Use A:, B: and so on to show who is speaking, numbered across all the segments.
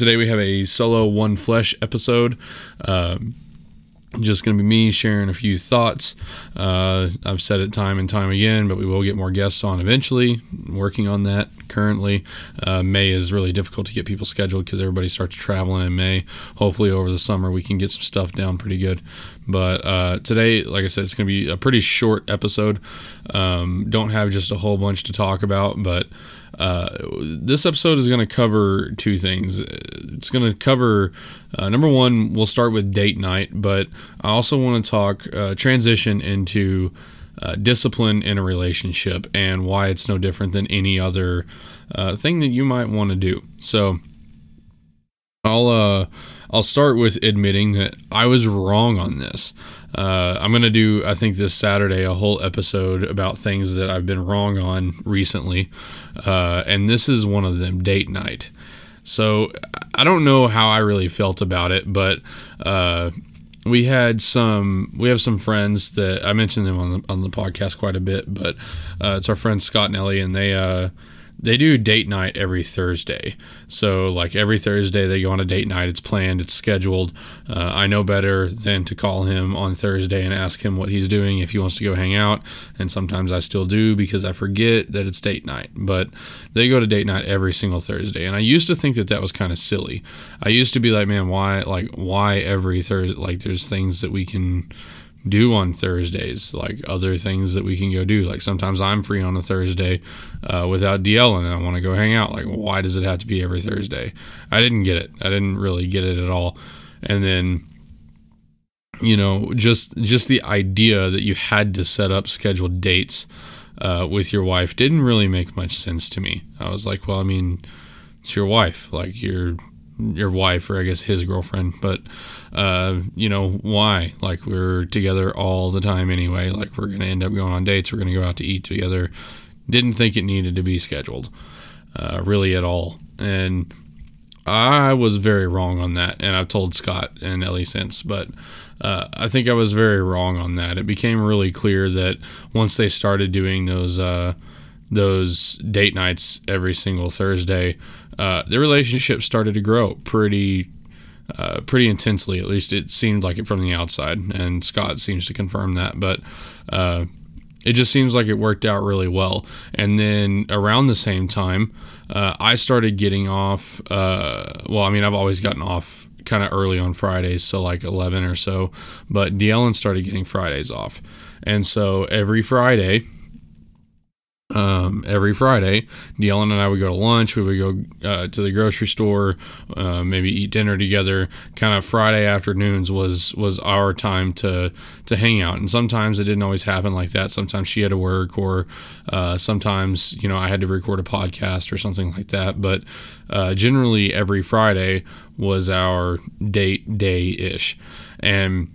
A: Today we have a solo one flesh episode. Um, just going to be me sharing a few thoughts. Uh, I've said it time and time again, but we will get more guests on eventually. working on that currently. Uh, May is really difficult to get people scheduled because everybody starts traveling in May. Hopefully, over the summer, we can get some stuff down pretty good. But uh, today, like I said, it's going to be a pretty short episode. Um, don't have just a whole bunch to talk about, but uh, this episode is going to cover two things. It's going to cover uh, number one, we'll start with date night, but I also want to talk uh, transition into uh, discipline in a relationship and why it's no different than any other uh, thing that you might want to do. So I'll uh, I'll start with admitting that I was wrong on this. Uh, I'm going to do, I think, this Saturday a whole episode about things that I've been wrong on recently. Uh, and this is one of them date night. So I don't know how I really felt about it, but uh, we had some we have some friends that I mentioned them on the on the podcast quite a bit, but uh, it's our friends Scott and Ellie, and they uh, they do date night every Thursday. So, like every Thursday, they go on a date night. It's planned, it's scheduled. Uh, I know better than to call him on Thursday and ask him what he's doing if he wants to go hang out. And sometimes I still do because I forget that it's date night. But they go to date night every single Thursday. And I used to think that that was kind of silly. I used to be like, man, why, like, why every Thursday? Like, there's things that we can do on Thursdays, like other things that we can go do. Like sometimes I'm free on a Thursday uh, without DL and I want to go hang out. Like, why does it have to be every Thursday? I didn't get it. I didn't really get it at all. And then, you know, just just the idea that you had to set up scheduled dates uh, with your wife didn't really make much sense to me. I was like, well, I mean, it's your wife. Like you're your wife or I guess his girlfriend, but uh, you know why? Like we're together all the time anyway. Like we're gonna end up going on dates. We're gonna go out to eat together. Didn't think it needed to be scheduled, uh, really at all. And I was very wrong on that, and I've told Scott and Ellie since, but. Uh, I think I was very wrong on that. It became really clear that once they started doing those uh, those date nights every single Thursday, uh, the relationship started to grow pretty uh, pretty intensely. At least it seemed like it from the outside, and Scott seems to confirm that. But uh, it just seems like it worked out really well. And then around the same time, uh, I started getting off. Uh, well, I mean, I've always gotten off kind of early on Fridays, so like 11 or so. But Deellen started getting Fridays off. And so every Friday, um, every Friday, Dylan and I would go to lunch. We would go uh, to the grocery store, uh, maybe eat dinner together. Kind of Friday afternoons was was our time to to hang out. And sometimes it didn't always happen like that. Sometimes she had to work, or uh, sometimes you know I had to record a podcast or something like that. But uh, generally, every Friday was our date day ish, and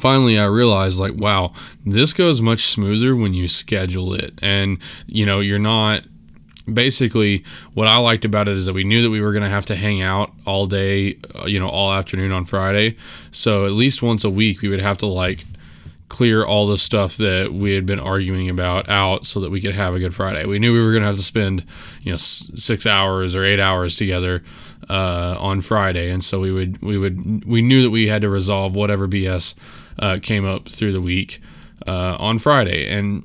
A: finally I realized like wow this goes much smoother when you schedule it. And you know you're not basically what I liked about it is that we knew that we were going to have to hang out all day uh, you know all afternoon on Friday. So at least once a week we would have to like clear all the stuff that we had been arguing about out so that we could have a good Friday. We knew we were going to have to spend, you know, 6 hours or 8 hours together uh, on Friday. And so we would we would we knew that we had to resolve whatever BS uh, came up through the week uh, on Friday, and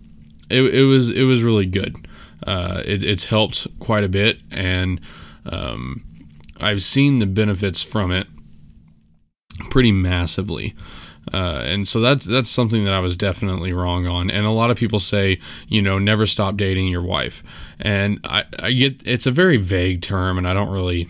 A: it, it, was it was really good. Uh, it, it's helped quite a bit, and um, I've seen the benefits from it pretty massively. Uh, and so that's that's something that I was definitely wrong on. And a lot of people say, you know, never stop dating your wife. And I, I get it's a very vague term, and I don't really.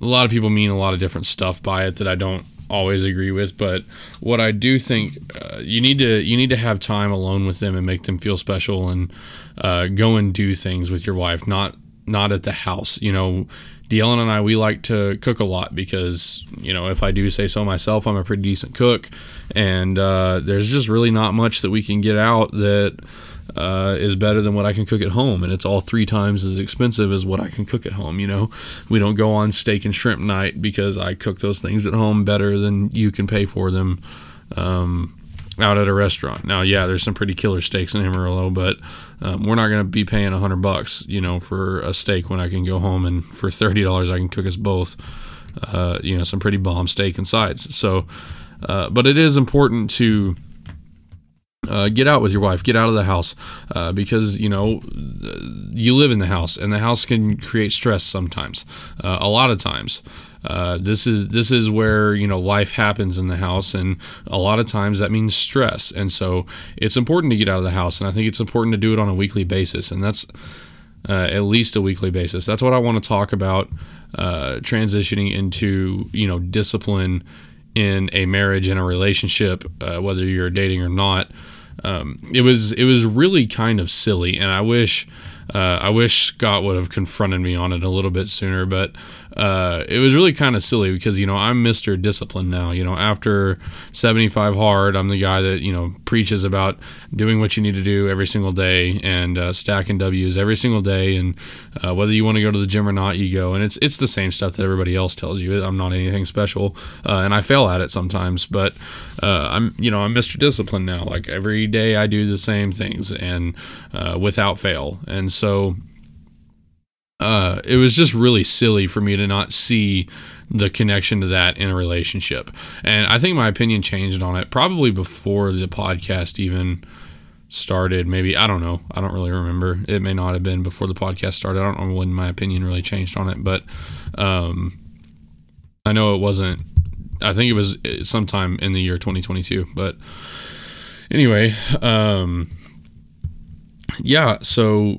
A: A lot of people mean a lot of different stuff by it that I don't always agree with, but what I do think uh, you need to you need to have time alone with them and make them feel special and uh, go and do things with your wife. Not not at the house. You know, Dylan and I we like to cook a lot because you know if I do say so myself, I'm a pretty decent cook, and uh, there's just really not much that we can get out that uh, is better than what I can cook at home, and it's all three times as expensive as what I can cook at home. You know, we don't go on steak and shrimp night because I cook those things at home better than you can pay for them um, out at a restaurant. Now, yeah, there's some pretty killer steaks in Amarillo, but um, we're not going to be paying a hundred bucks, you know, for a steak when I can go home and for thirty dollars I can cook us both, uh, you know, some pretty bomb steak and sides. So, uh, but it is important to uh, get out with your wife, get out of the house, uh, because you know you live in the house, and the house can create stress sometimes, uh, a lot of times. Uh, this is this is where you know life happens in the house, and a lot of times that means stress. And so it's important to get out of the house, and I think it's important to do it on a weekly basis, and that's uh, at least a weekly basis. That's what I want to talk about. Uh, transitioning into you know discipline in a marriage and a relationship, whether you're dating or not um, it was it was really kind of silly, and I wish uh, I wish Scott would have confronted me on it a little bit sooner, but uh, it was really kind of silly because you know I'm Mr. Discipline now. You know, after 75 hard, I'm the guy that you know preaches about doing what you need to do every single day and uh, stacking W's every single day, and uh, whether you want to go to the gym or not, you go. And it's it's the same stuff that everybody else tells you. I'm not anything special, uh, and I fail at it sometimes, but uh, I'm you know I'm Mr. Discipline now. Like every day, I do the same things and without fail, and uh, it was just really silly for me to not see the connection to that in a relationship. And I think my opinion changed on it probably before the podcast even started. Maybe, I don't know. I don't really remember. It may not have been before the podcast started. I don't know when my opinion really changed on it, but um, I know it wasn't, I think it was uh, sometime in the year 2022. But anyway, um, yeah, so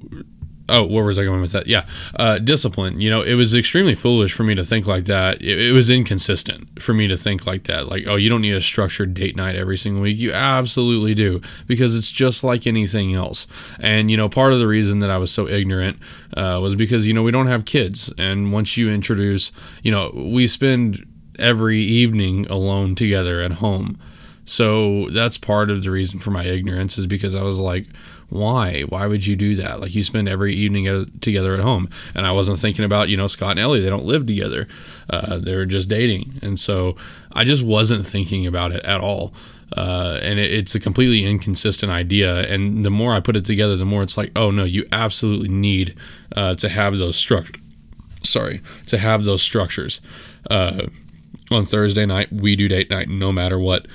A: oh, where was I going with that? Yeah, uh, discipline. You know, it was extremely foolish for me to think like that. It, it, was inconsistent for me to think like that. Like, oh, you don't need a structured date night every single week. You absolutely do because it's just like anything else. And you know, part of the reason that I was so ignorant uh, was because you know we don't have kids, and once you introduce, you know, we spend every evening alone together at home. So that's part of the reason for my ignorance is because I was like, why? Why would you do that? Like you spend every evening together at home. And I wasn't thinking about, you know, Scott and Ellie, they don't live together. Uh, they're just dating. And so I just wasn't thinking about it at all. Uh, and it, it's a completely inconsistent idea. And the more I put it together, the more it's like, oh no, you absolutely need uh, to have those structures. Sorry, to have those structures. Uh, on Thursday night, we do date night no matter what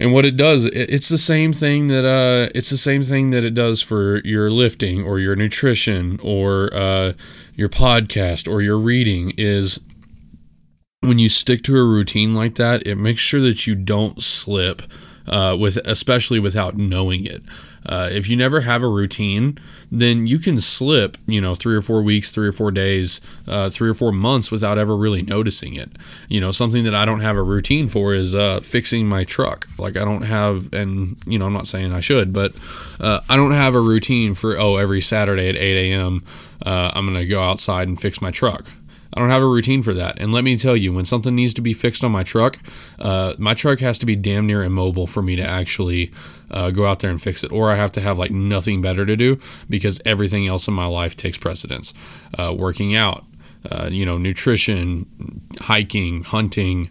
A: and what it does it's the same thing that uh, it's the same thing that it does for your lifting or your nutrition or uh, your podcast or your reading is when you stick to a routine like that it makes sure that you don't slip uh, with especially without knowing it uh, if you never have a routine, then you can slip, you know, three or four weeks, three or four days, uh, three or four months without ever really noticing it. You know, something that I don't have a routine for is uh, fixing my truck. Like I don't have, and you know, I'm not saying I should, but uh, I don't have a routine for oh, every Saturday at 8 a.m. Uh, I'm gonna go outside and fix my truck. I don't have a routine for that. And let me tell you, when something needs to be fixed on my truck, uh, my truck has to be damn near immobile for me to actually uh, go out there and fix it. Or I have to have like nothing better to do because everything else in my life takes precedence. Uh, working out, uh, you know, nutrition, hiking, hunting,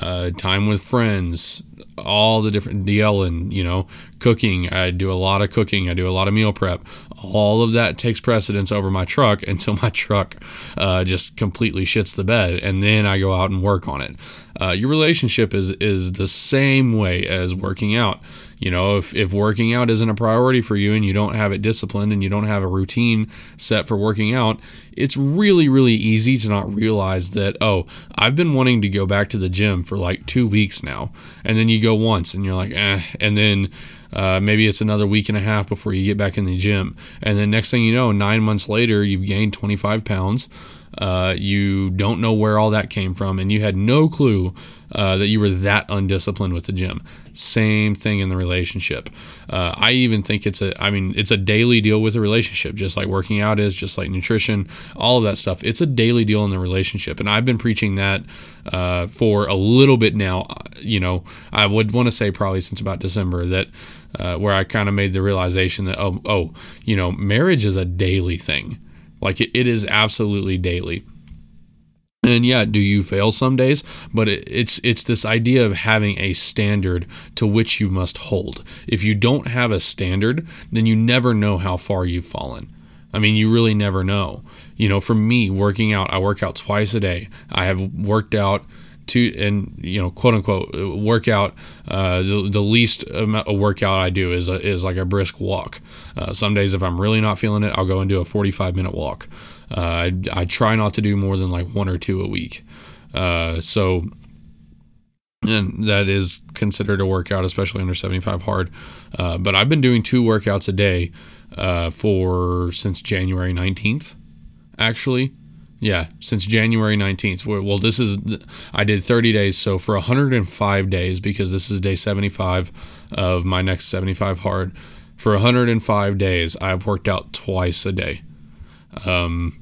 A: uh, time with friends, all the different yelling, you know, cooking. I do a lot of cooking. I do a lot of meal prep. All of that takes precedence over my truck until my truck uh, just completely shits the bed, and then I go out and work on it. Uh, your relationship is is the same way as working out. You know, if, if working out isn't a priority for you and you don't have it disciplined and you don't have a routine set for working out, it's really, really easy to not realize that, oh, I've been wanting to go back to the gym for like two weeks now. And then you go once and you're like, eh. And then uh, maybe it's another week and a half before you get back in the gym. And then next thing you know, nine months later, you've gained 25 pounds. Uh, you don't know where all that came from, and you had no clue uh, that you were that undisciplined with the gym. Same thing in the relationship. Uh, I even think it's a, I mean, it's a daily deal with a relationship, just like working out is, just like nutrition, all of that stuff. It's a daily deal in the relationship. And I've been preaching that uh, for a little bit now. You know, I would want to say probably since about December that uh, where I kind of made the realization that, oh, oh, you know, marriage is a daily thing. Like it, it is absolutely daily. And yeah, do you fail some days? But it, it's it's this idea of having a standard to which you must hold. If you don't have a standard, then you never know how far you've fallen. I mean, you really never know. You know, for me, working out, I work out twice a day. I have worked out to and you know quote unquote workout uh, the, the least amount of workout I do is a, is like a brisk walk. Uh, some days if I'm really not feeling it, I'll go and do a 45 minute walk. Uh, I, I try not to do more than like one or two a week. Uh, so, and that is considered a workout, especially under 75 hard. Uh, but I've been doing two workouts a day uh, for since January 19th, actually. Yeah, since January 19th. Well, this is, I did 30 days. So for 105 days, because this is day 75 of my next 75 hard, for 105 days, I've worked out twice a day. Um,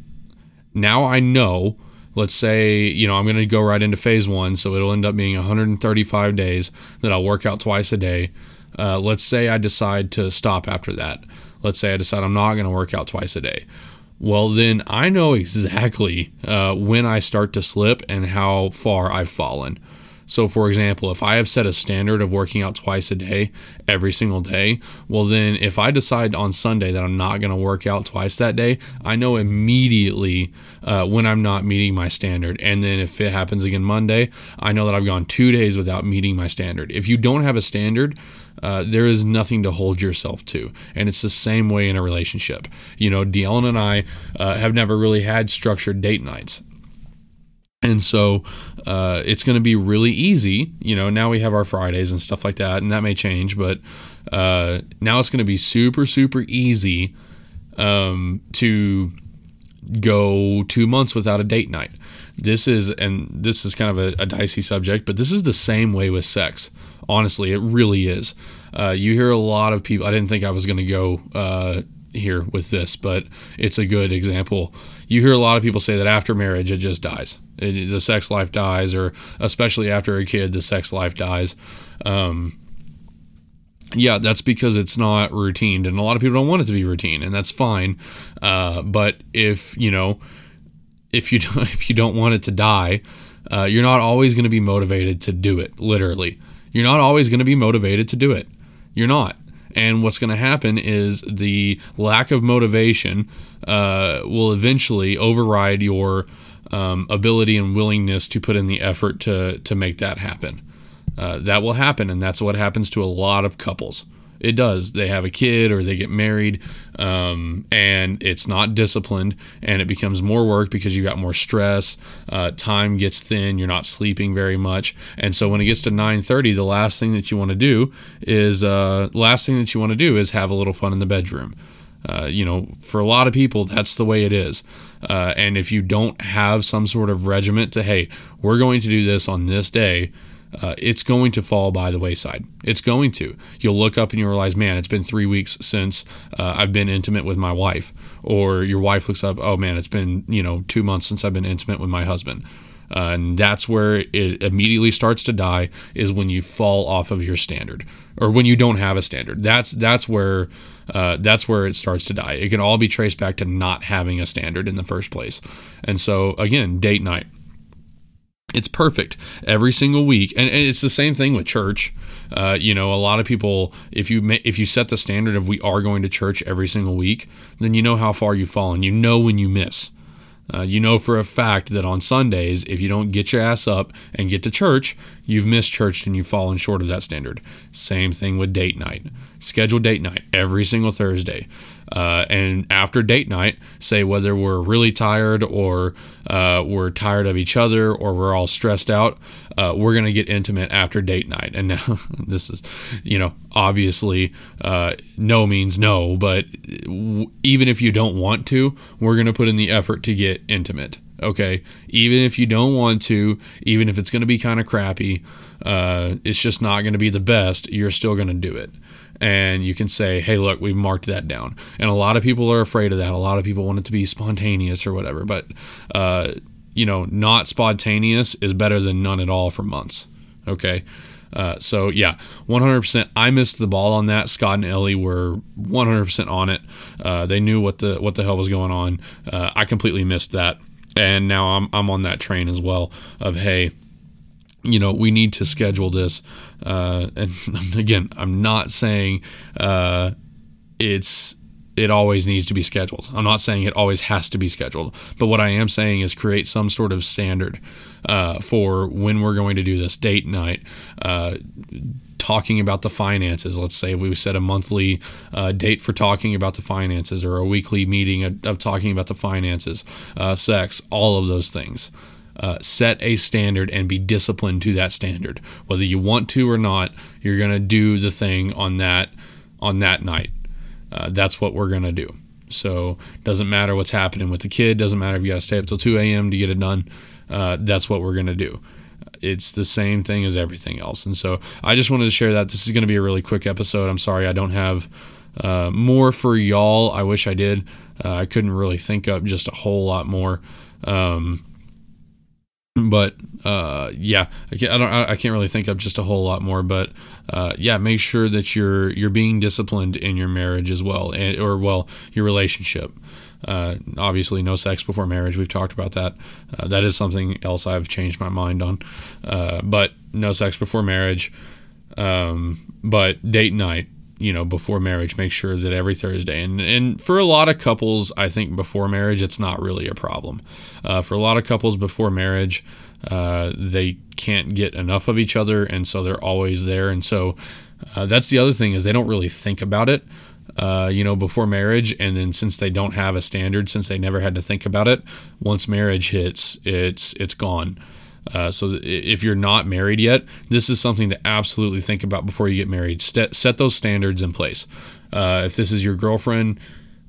A: now I know, let's say, you know, I'm going to go right into phase one. So it'll end up being 135 days that I'll work out twice a day. Uh, let's say I decide to stop after that. Let's say I decide I'm not going to work out twice a day. Well, then I know exactly uh, when I start to slip and how far I've fallen. So, for example, if I have set a standard of working out twice a day, every single day, well, then if I decide on Sunday that I'm not going to work out twice that day, I know immediately uh, when I'm not meeting my standard. And then if it happens again Monday, I know that I've gone two days without meeting my standard. If you don't have a standard, uh, there is nothing to hold yourself to. And it's the same way in a relationship. You know, Deanna and I uh, have never really had structured date nights. And so uh, it's going to be really easy. You know, now we have our Fridays and stuff like that, and that may change, but uh, now it's going to be super, super easy um, to go two months without a date night. This is, and this is kind of a, a dicey subject, but this is the same way with sex. Honestly, it really is. Uh, you hear a lot of people, I didn't think I was going to go uh, here with this, but it's a good example. You hear a lot of people say that after marriage, it just dies it, the sex life dies, or especially after a kid, the sex life dies. Um, yeah, that's because it's not routine, and a lot of people don't want it to be routine, and that's fine. Uh, but if you know, if you don't, if you don't want it to die, uh, you're not always going to be motivated to do it. Literally, you're not always going to be motivated to do it. You're not. And what's going to happen is the lack of motivation uh, will eventually override your um, ability and willingness to put in the effort to to make that happen. Uh, that will happen, and that's what happens to a lot of couples. It does. They have a kid or they get married, um, and it's not disciplined, and it becomes more work because you got more stress. Uh, time gets thin. You're not sleeping very much, and so when it gets to 9:30, the last thing that you want to do is uh, last thing that you want to do is have a little fun in the bedroom. Uh, you know, for a lot of people, that's the way it is. Uh, and if you don't have some sort of regiment to, hey, we're going to do this on this day, uh, it's going to fall by the wayside. It's going to. You'll look up and you realize, man, it's been three weeks since uh, I've been intimate with my wife. Or your wife looks up, oh man, it's been, you know, two months since I've been intimate with my husband. Uh, and that's where it immediately starts to die is when you fall off of your standard or when you don't have a standard that's that's where uh, that's where it starts to die it can all be traced back to not having a standard in the first place and so again date night it's perfect every single week and, and it's the same thing with church uh, you know a lot of people if you if you set the standard of we are going to church every single week then you know how far you've fallen you know when you miss uh, you know for a fact that on Sundays, if you don't get your ass up and get to church, you've missed church and you've fallen short of that standard. Same thing with date night. Schedule date night every single Thursday. Uh, and after date night, say whether we're really tired or uh, we're tired of each other or we're all stressed out, uh, we're going to get intimate after date night. And now, this is, you know, obviously uh, no means no, but w- even if you don't want to, we're going to put in the effort to get intimate. Okay. Even if you don't want to, even if it's going to be kind of crappy, uh, it's just not going to be the best, you're still going to do it. And you can say, hey, look, we've marked that down. And a lot of people are afraid of that. A lot of people want it to be spontaneous or whatever. But, uh, you know, not spontaneous is better than none at all for months. Okay. Uh, so yeah, 100%. I missed the ball on that. Scott and Ellie were 100% on it. Uh, they knew what the what the hell was going on. Uh, I completely missed that, and now I'm I'm on that train as well. Of hey, you know, we need to schedule this. Uh, and again, I'm not saying uh, it's it always needs to be scheduled. I'm not saying it always has to be scheduled, but what I am saying is create some sort of standard uh, for when we're going to do this date night. Uh, talking about the finances. Let's say we set a monthly uh, date for talking about the finances or a weekly meeting of, of talking about the finances, uh, sex, all of those things. Uh, set a standard and be disciplined to that standard. Whether you want to or not, you're going to do the thing on that on that night. Uh, that's what we're going to do. So doesn't matter what's happening with the kid. Doesn't matter if you got to stay up till 2 a.m. to get it done. Uh, that's what we're going to do. It's the same thing as everything else. And so I just wanted to share that. This is going to be a really quick episode. I'm sorry I don't have uh, more for y'all. I wish I did. Uh, I couldn't really think up just a whole lot more. Um, but uh, yeah, I can't, I don't I can't really think of just a whole lot more. But uh, yeah, make sure that you're you're being disciplined in your marriage as well, and, or well your relationship. Uh, obviously, no sex before marriage. We've talked about that. Uh, that is something else I've changed my mind on. Uh, but no sex before marriage. Um, but date night you know before marriage make sure that every thursday and and for a lot of couples i think before marriage it's not really a problem. Uh, for a lot of couples before marriage uh, they can't get enough of each other and so they're always there and so uh, that's the other thing is they don't really think about it uh, you know before marriage and then since they don't have a standard since they never had to think about it once marriage hits it's it's gone uh, so if you're not married yet, this is something to absolutely think about before you get married. Set, set those standards in place. Uh, if this is your girlfriend,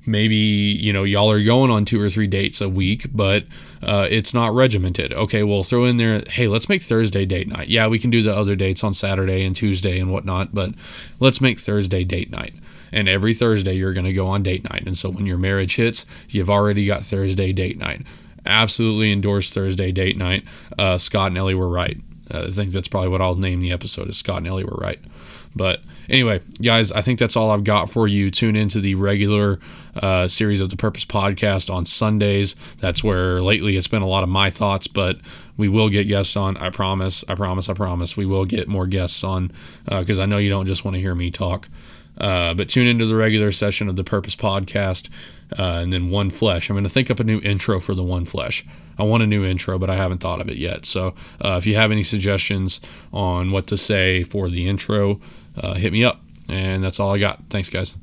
A: maybe you know y'all are going on two or three dates a week, but uh, it's not regimented. Okay, well throw in there. Hey, let's make Thursday date night. Yeah, we can do the other dates on Saturday and Tuesday and whatnot, but let's make Thursday date night. And every Thursday you're going to go on date night. And so when your marriage hits, you've already got Thursday date night absolutely endorse Thursday date night. Uh, Scott and Ellie were right. Uh, I think that's probably what I'll name the episode is Scott and Ellie were right. But anyway, guys, I think that's all I've got for you. Tune into the regular uh, series of the Purpose podcast on Sundays. That's where lately it's been a lot of my thoughts, but we will get guests on. I promise. I promise. I promise. We will get more guests on because uh, I know you don't just want to hear me talk. Uh, but tune into the regular session of the Purpose Podcast, uh, and then One Flesh. I'm going to think up a new intro for the One Flesh. I want a new intro, but I haven't thought of it yet. So uh, if you have any suggestions on what to say for the intro, uh, hit me up. And that's all I got. Thanks, guys.